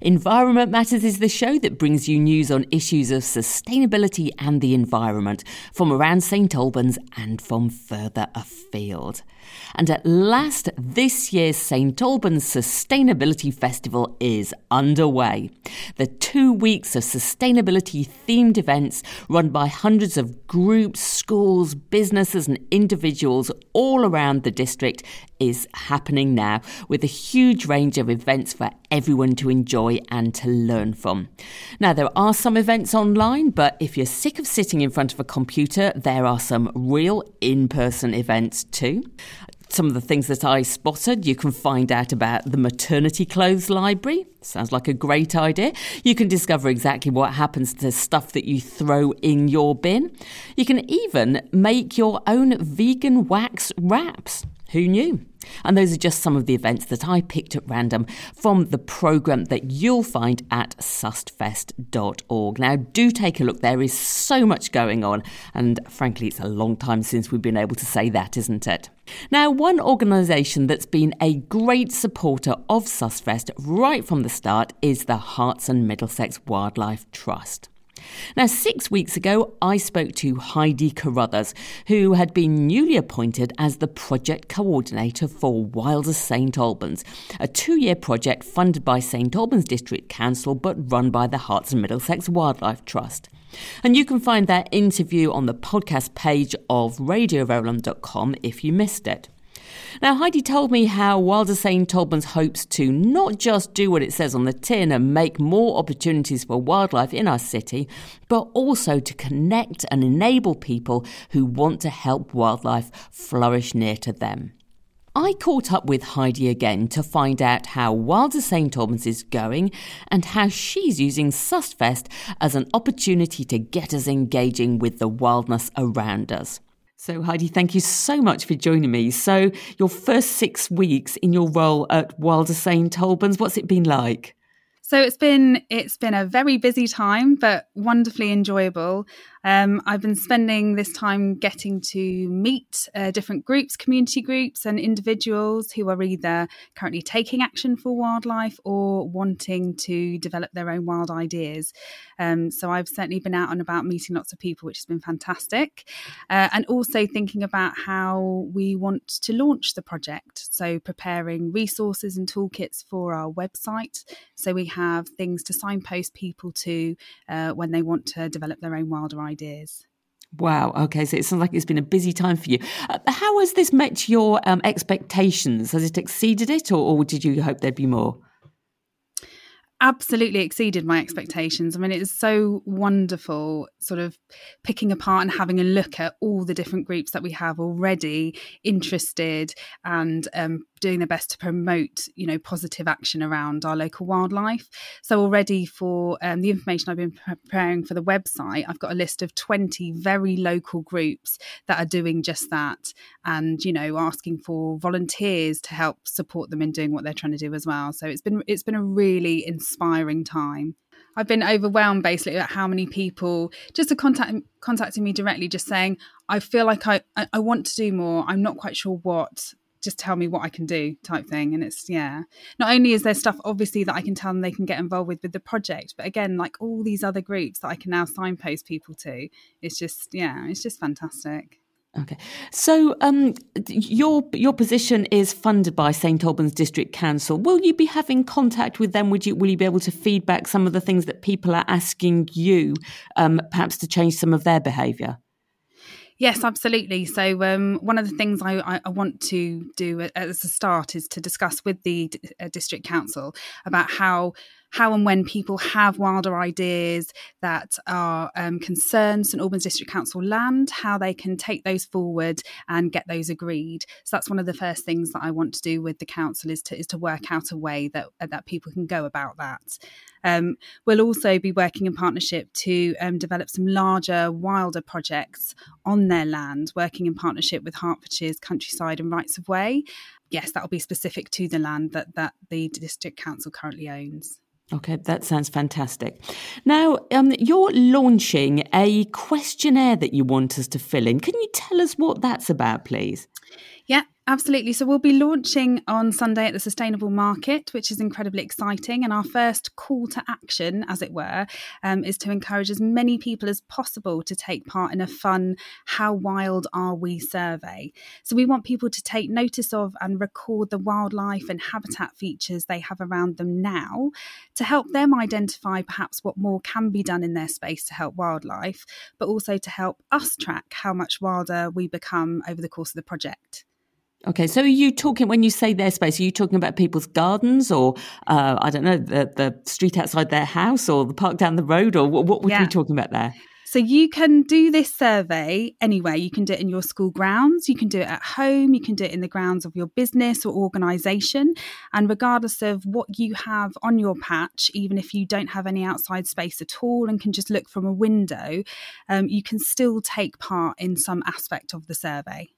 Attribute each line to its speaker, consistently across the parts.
Speaker 1: Environment Matters is the show that brings you news on issues of sustainability and the environment from around St Albans and from further afield. And at last, this year's St Albans Sustainability Festival is underway. The two weeks of sustainability themed events run by hundreds of groups, schools, businesses, and individuals all around the district is happening now with a huge range of events for everyone to enjoy and to learn from. Now, there are some events online, but if you're sick of sitting in front of a computer, there are some real in person events too some of the things that I spotted. You can find out about the maternity clothes library. Sounds like a great idea. You can discover exactly what happens to stuff that you throw in your bin. You can even make your own vegan wax wraps. Who knew? And those are just some of the events that I picked at random from the programme that you'll find at sustfest.org. Now, do take a look. There is so much going on, and frankly, it's a long time since we've been able to say that, isn't it? Now, one organisation that's been a great supporter of SustFest right from the start is the Herts and Middlesex Wildlife Trust. Now, six weeks ago, I spoke to Heidi Carruthers, who had been newly appointed as the project coordinator for Wilder St Albans, a two year project funded by St Albans District Council but run by the Herts and Middlesex Wildlife Trust. And you can find that interview on the podcast page of radioverulam.com if you missed it. Now, Heidi told me how Wilder St Albans hopes to not just do what it says on the tin and make more opportunities for wildlife in our city, but also to connect and enable people who want to help wildlife flourish near to them. I caught up with Heidi again to find out how Wilder St Albans is going and how she's using SustFest as an opportunity to get us engaging with the wildness around us. So, Heidi, thank you so much for joining me. So, your first six weeks in your role at Wilder St Albans, what's it been like?
Speaker 2: So it's been it's been a very busy time, but wonderfully enjoyable. Um, I've been spending this time getting to meet uh, different groups, community groups, and individuals who are either currently taking action for wildlife or wanting to develop their own wild ideas. Um, so I've certainly been out and about meeting lots of people, which has been fantastic, uh, and also thinking about how we want to launch the project. So preparing resources and toolkits for our website, so we have things to signpost people to uh, when they want to develop their own wilder ideas.
Speaker 1: Wow. Okay. So it sounds like it's been a busy time for you. Uh, how has this met your um, expectations? Has it exceeded it, or, or did you hope there'd be more?
Speaker 2: absolutely exceeded my expectations. I mean, it is so wonderful, sort of picking apart and having a look at all the different groups that we have already interested and um, doing their best to promote, you know, positive action around our local wildlife. So already for um, the information I've been preparing for the website, I've got a list of 20 very local groups that are doing just that and, you know, asking for volunteers to help support them in doing what they're trying to do as well. So it's been it's been a really inspiring time. I've been overwhelmed basically at how many people just are contacting contacting me directly, just saying, I feel like I, I want to do more. I'm not quite sure what just tell me what I can do type thing. And it's, yeah, not only is there stuff obviously that I can tell them they can get involved with with the project, but again, like all these other groups that I can now signpost people to, it's just, yeah, it's just fantastic.
Speaker 1: Okay, so um, your your position is funded by St Albans District Council. Will you be having contact with them? Would you will you be able to feedback some of the things that people are asking you, um, perhaps to change some of their behaviour?
Speaker 2: Yes, absolutely. So, um, one of the things I, I, want to do as a start is to discuss with the uh, district council about how how and when people have wilder ideas that are um, concern St Albans District Council land, how they can take those forward and get those agreed. So that's one of the first things that I want to do with the council is to is to work out a way that that people can go about that. Um, we'll also be working in partnership to um, develop some larger, wilder projects on their land, working in partnership with Hertfordshire's Countryside and Rights of Way. Yes, that will be specific to the land that, that the district council currently owns.
Speaker 1: Okay, that sounds fantastic. Now, um, you're launching a questionnaire that you want us to fill in. Can you tell us what that's about, please?
Speaker 2: Yeah, absolutely. So we'll be launching on Sunday at the Sustainable Market, which is incredibly exciting. And our first call to action, as it were, um, is to encourage as many people as possible to take part in a fun How Wild Are We survey. So we want people to take notice of and record the wildlife and habitat features they have around them now to help them identify perhaps what more can be done in their space to help wildlife, but also to help us track how much wilder we become over the course of the project.
Speaker 1: Okay, so are you talking when you say their space? Are you talking about people's gardens, or uh, I don't know, the the street outside their house, or the park down the road, or what, what would yeah. we be talking about there?
Speaker 2: So you can do this survey anywhere. You can do it in your school grounds, you can do it at home, you can do it in the grounds of your business or organisation. And regardless of what you have on your patch, even if you don't have any outside space at all and can just look from a window, um, you can still take part in some aspect of the survey.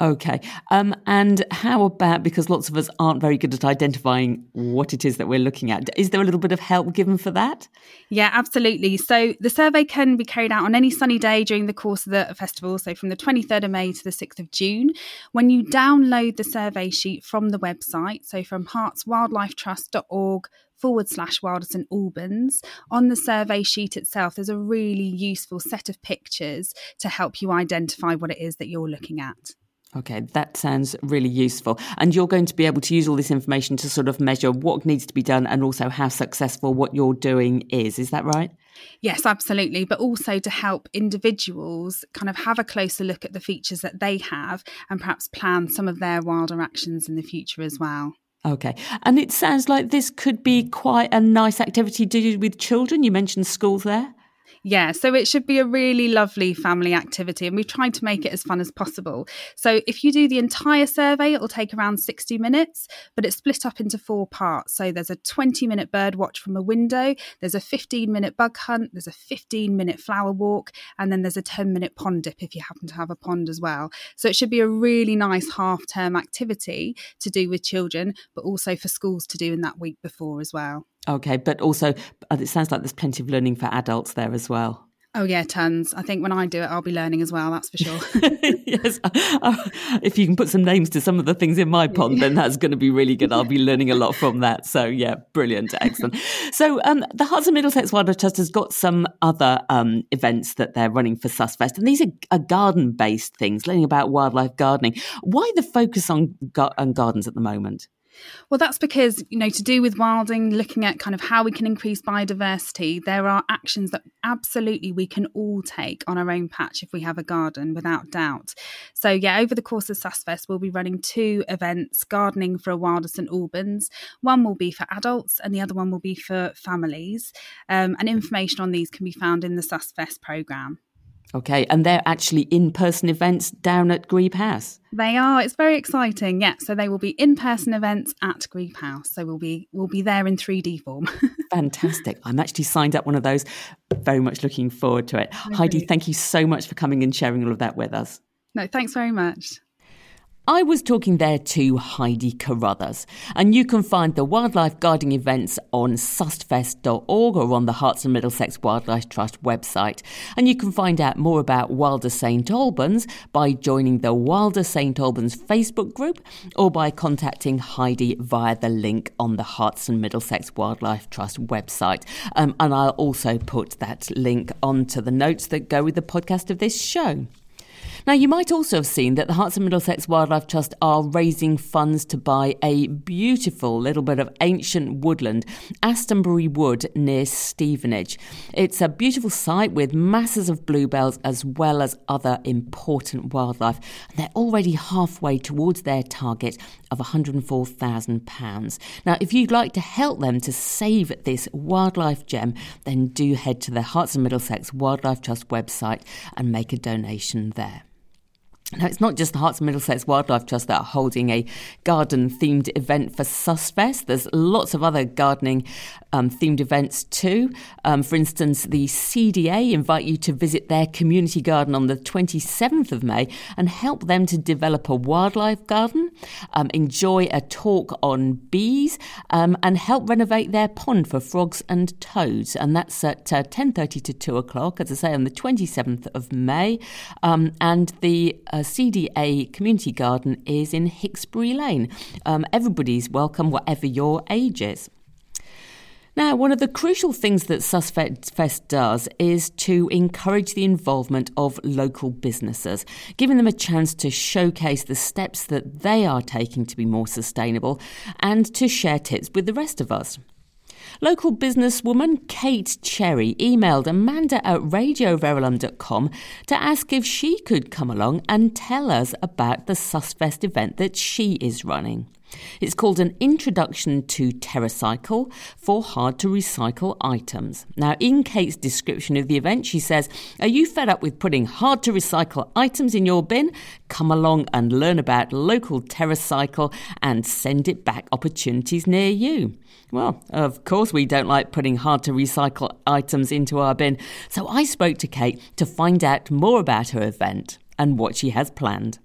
Speaker 1: Okay. Um, and how about because lots of us aren't very good at identifying what it is that we're looking at? Is there a little bit of help given for that?
Speaker 2: Yeah, absolutely. So the survey can be carried out on any sunny day during the course of the festival, so from the 23rd of May to the 6th of June. When you download the survey sheet from the website, so from hertswildlifetrust.org forward slash Wilder St Albans. On the survey sheet itself, there's a really useful set of pictures to help you identify what it is that you're looking at.
Speaker 1: Okay, that sounds really useful. And you're going to be able to use all this information to sort of measure what needs to be done and also how successful what you're doing is. Is that right?
Speaker 2: Yes, absolutely. But also to help individuals kind of have a closer look at the features that they have and perhaps plan some of their wilder actions in the future as well.
Speaker 1: Okay. And it sounds like this could be quite a nice activity to do with children. You mentioned schools there.
Speaker 2: Yeah, so it should be a really lovely family activity, and we've tried to make it as fun as possible. So if you do the entire survey, it will take around 60 minutes, but it's split up into four parts. So there's a 20 minute bird watch from a window, there's a 15 minute bug hunt, there's a 15 minute flower walk, and then there's a 10 minute pond dip if you happen to have a pond as well. So it should be a really nice half term activity to do with children, but also for schools to do in that week before as well.
Speaker 1: Okay, but also uh, it sounds like there's plenty of learning for adults there as well.
Speaker 2: Oh yeah, tons. I think when I do it, I'll be learning as well. That's for sure.
Speaker 1: yes, uh, if you can put some names to some of the things in my pond, then that's going to be really good. I'll be learning a lot from that. So yeah, brilliant, excellent. so um, the Herts and Middlesex Wildlife Trust has got some other um, events that they're running for SustFest, and these are, are garden-based things, learning about wildlife gardening. Why the focus on, on gardens at the moment?
Speaker 2: Well, that's because, you know, to do with wilding, looking at kind of how we can increase biodiversity, there are actions that absolutely we can all take on our own patch if we have a garden, without doubt. So, yeah, over the course of SustFest, we'll be running two events gardening for a wilder St Albans. One will be for adults and the other one will be for families. Um, and information on these can be found in the SustFest programme.
Speaker 1: Okay, and they're actually in person events down at Grebe House.
Speaker 2: They are. It's very exciting. Yeah, so they will be in person events at Grebe House. So we'll be we'll be there in 3D form.
Speaker 1: Fantastic. I'm actually signed up one of those. Very much looking forward to it. Heidi, thank you so much for coming and sharing all of that with us.
Speaker 2: No, thanks very much.
Speaker 1: I was talking there to Heidi Carruthers, and you can find the wildlife guarding events on sustfest.org or on the Herts and Middlesex Wildlife Trust website. And you can find out more about Wilder St Albans by joining the Wilder St Albans Facebook group or by contacting Heidi via the link on the Herts and Middlesex Wildlife Trust website. Um, and I'll also put that link onto the notes that go with the podcast of this show. Now, you might also have seen that the Herts and Middlesex Wildlife Trust are raising funds to buy a beautiful little bit of ancient woodland, Astonbury Wood, near Stevenage. It's a beautiful site with masses of bluebells as well as other important wildlife. They're already halfway towards their target of £104,000. Now, if you'd like to help them to save this wildlife gem, then do head to the Herts and Middlesex Wildlife Trust website and make a donation there. Now, it's not just the Herts and Middlesex Wildlife Trust that are holding a garden themed event for SustFest. There's lots of other gardening um, themed events too. Um, for instance, the CDA invite you to visit their community garden on the 27th of May and help them to develop a wildlife garden, um, enjoy a talk on bees, um, and help renovate their pond for frogs and toads. And that's at uh, 10:30 to 2 o'clock, as I say, on the 27th of May. Um, and the uh, CDA community garden is in Hixberry Lane. Um, everybody's welcome, whatever your age is. Now, one of the crucial things that SustFest does is to encourage the involvement of local businesses, giving them a chance to showcase the steps that they are taking to be more sustainable and to share tips with the rest of us. Local businesswoman Kate Cherry emailed Amanda at radioverulam.com to ask if she could come along and tell us about the SustFest event that she is running. It's called an Introduction to TerraCycle for hard to recycle items. Now, in Kate's description of the event, she says, Are you fed up with putting hard to recycle items in your bin? Come along and learn about local TerraCycle and send it back opportunities near you. Well, of course, we don't like putting hard to recycle items into our bin, so I spoke to Kate to find out more about her event and what she has planned.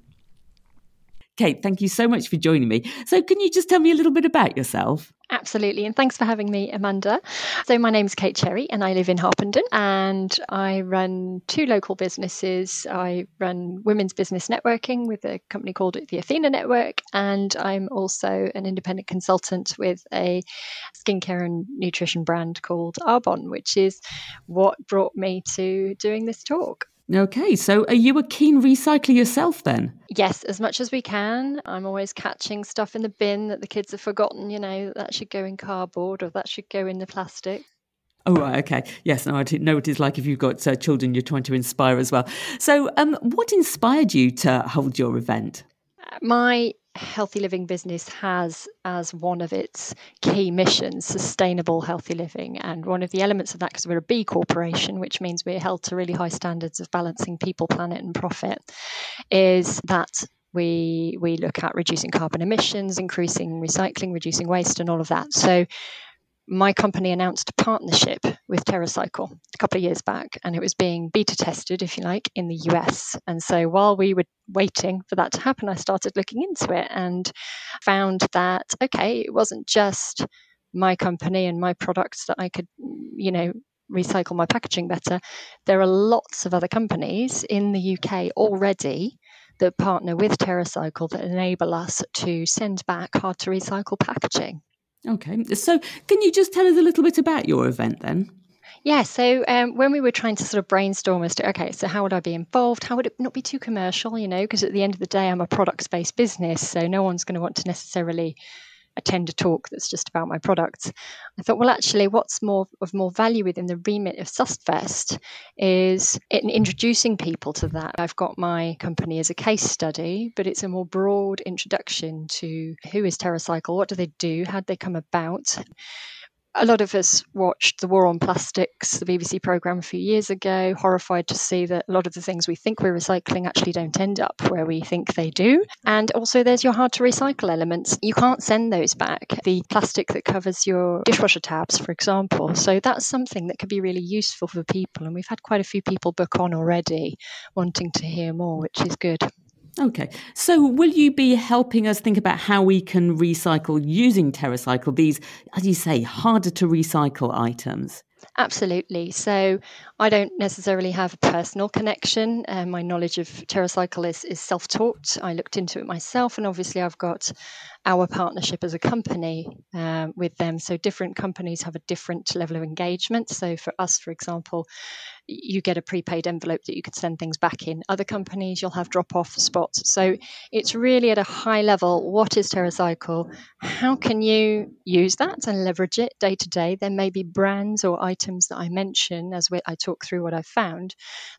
Speaker 1: Kate, thank you so much for joining me. So, can you just tell me a little bit about yourself?
Speaker 3: Absolutely, and thanks for having me, Amanda. So, my name is Kate Cherry, and I live in Harpenden, and I run two local businesses. I run women's business networking with a company called the Athena Network, and I'm also an independent consultant with a skincare and nutrition brand called Arbonne, which is what brought me to doing this talk.
Speaker 1: Okay, so are you a keen recycler yourself then?
Speaker 3: Yes, as much as we can. I'm always catching stuff in the bin that the kids have forgotten, you know, that should go in cardboard or that should go in the plastic.
Speaker 1: Oh, right, okay. Yes, no, I know what it's like if you've got uh, children you're trying to inspire as well. So, um, what inspired you to hold your event?
Speaker 3: My healthy living business has as one of its key missions sustainable healthy living. And one of the elements of that because we're a b corporation which means we're held to really high standards of balancing people planet and profit is that we we look at reducing carbon emissions increasing recycling reducing waste and all of that. So my company announced a partnership with TerraCycle a couple of years back, and it was being beta tested, if you like, in the US. And so while we were waiting for that to happen, I started looking into it and found that, okay, it wasn't just my company and my products that I could, you know, recycle my packaging better. There are lots of other companies in the UK already that partner with TerraCycle that enable us to send back hard to recycle packaging.
Speaker 1: Okay. So, can you just tell us a little bit about your event then?
Speaker 3: Yeah, so um, when we were trying to sort of brainstorm as to, okay, so how would I be involved? How would it not be too commercial, you know? Because at the end of the day, I'm a products based business, so no one's going to want to necessarily attend a talk that's just about my products. I thought, well, actually, what's more of more value within the remit of Sustfest is in introducing people to that. I've got my company as a case study, but it's a more broad introduction to who is TerraCycle, what do they do, how did they come about, a lot of us watched The War on Plastics, the BBC programme a few years ago, horrified to see that a lot of the things we think we're recycling actually don't end up where we think they do. And also, there's your hard to recycle elements. You can't send those back. The plastic that covers your dishwasher tabs, for example. So, that's something that could be really useful for people. And we've had quite a few people book on already wanting to hear more, which is good.
Speaker 1: Okay. So, will you be helping us think about how we can recycle using TerraCycle these, as you say, harder to recycle items?
Speaker 3: Absolutely. So I don't necessarily have a personal connection. Uh, my knowledge of TerraCycle is, is self taught. I looked into it myself, and obviously, I've got our partnership as a company um, with them. So different companies have a different level of engagement. So for us, for example, you get a prepaid envelope that you could send things back in. Other companies, you'll have drop off spots. So it's really at a high level what is TerraCycle? How can you use that and leverage it day to day? There may be brands or items that I mention as we, I talk through what I've found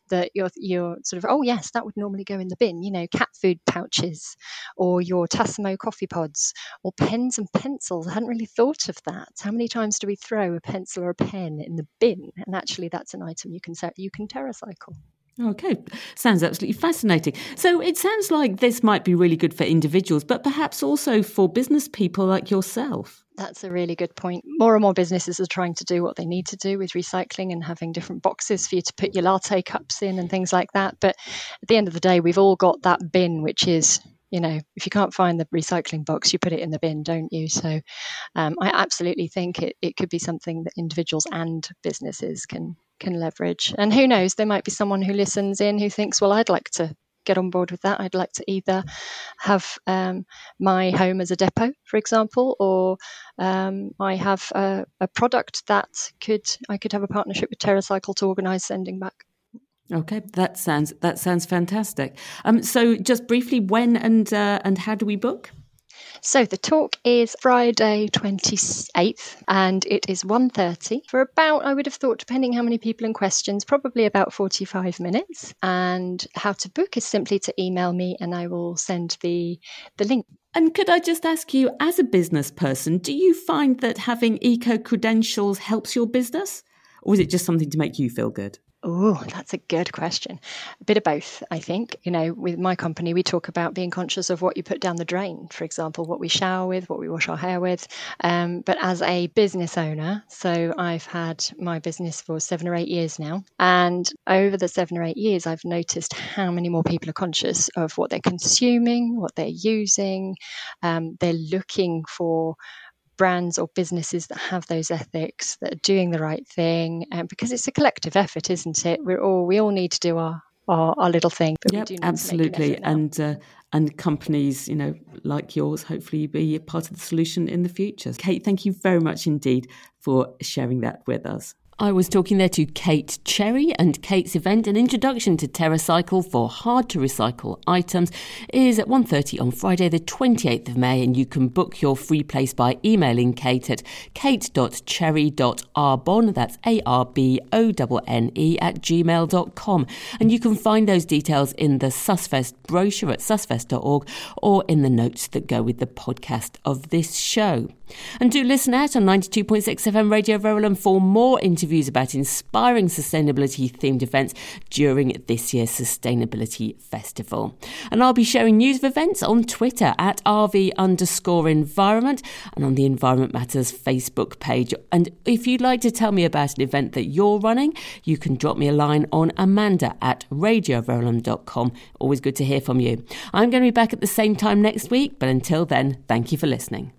Speaker 3: that you're, you're sort of, oh, yes, that would normally go in the bin, you know, cat food pouches or your Tassimo coffee pods or pens and pencils. I hadn't really thought of that. How many times do we throw a pencil or a pen in the bin? And actually, that's an item you can you can TerraCycle.
Speaker 1: Okay, sounds absolutely fascinating. So it sounds like this might be really good for individuals, but perhaps also for business people like yourself.
Speaker 3: That's a really good point. More and more businesses are trying to do what they need to do with recycling and having different boxes for you to put your latte cups in and things like that. But at the end of the day, we've all got that bin, which is you know, if you can't find the recycling box, you put it in the bin, don't you? So um, I absolutely think it, it could be something that individuals and businesses can can leverage. And who knows, there might be someone who listens in who thinks, well, I'd like to get on board with that. I'd like to either have um, my home as a depot, for example, or um, I have a, a, product that could I could have a partnership with TerraCycle to organise sending back.
Speaker 1: Okay, that sounds that sounds fantastic. Um, so just briefly, when and uh, and how do we book?
Speaker 3: So the talk is Friday 28th and it is 1.30 for about, I would have thought, depending how many people and questions, probably about 45 minutes. And how to book is simply to email me and I will send the, the link.
Speaker 1: And could I just ask you, as a business person, do you find that having eco credentials helps your business? Or is it just something to make you feel good?
Speaker 3: Oh, that's a good question. A bit of both, I think. You know, with my company, we talk about being conscious of what you put down the drain, for example, what we shower with, what we wash our hair with. Um, but as a business owner, so I've had my business for seven or eight years now. And over the seven or eight years, I've noticed how many more people are conscious of what they're consuming, what they're using. Um, they're looking for brands or businesses that have those ethics that are doing the right thing um, because it's a collective effort isn't it? We're all we all need to do our our, our little thing
Speaker 1: but yep, absolutely.
Speaker 3: an
Speaker 1: and uh, and companies you know like yours hopefully be part of the solution in the future. Kate thank you very much indeed for sharing that with us I was talking there to Kate Cherry, and Kate's event, an introduction to TerraCycle for hard to recycle items, is at 1.30 on Friday, the 28th of May, and you can book your free place by emailing Kate at kate.cherry.arbonne, that's A-R-B-O-N-N-E, at gmail.com. And you can find those details in the SustFest brochure at sustfest.org or in the notes that go with the podcast of this show. And do listen out on 92.6 FM Radio Verulam for more interviews about inspiring sustainability themed events during this year's Sustainability Festival. And I'll be sharing news of events on Twitter at RV underscore environment and on the Environment Matters Facebook page. And if you'd like to tell me about an event that you're running, you can drop me a line on amanda at radioverulam.com. Always good to hear from you. I'm going to be back at the same time next week, but until then, thank you for listening.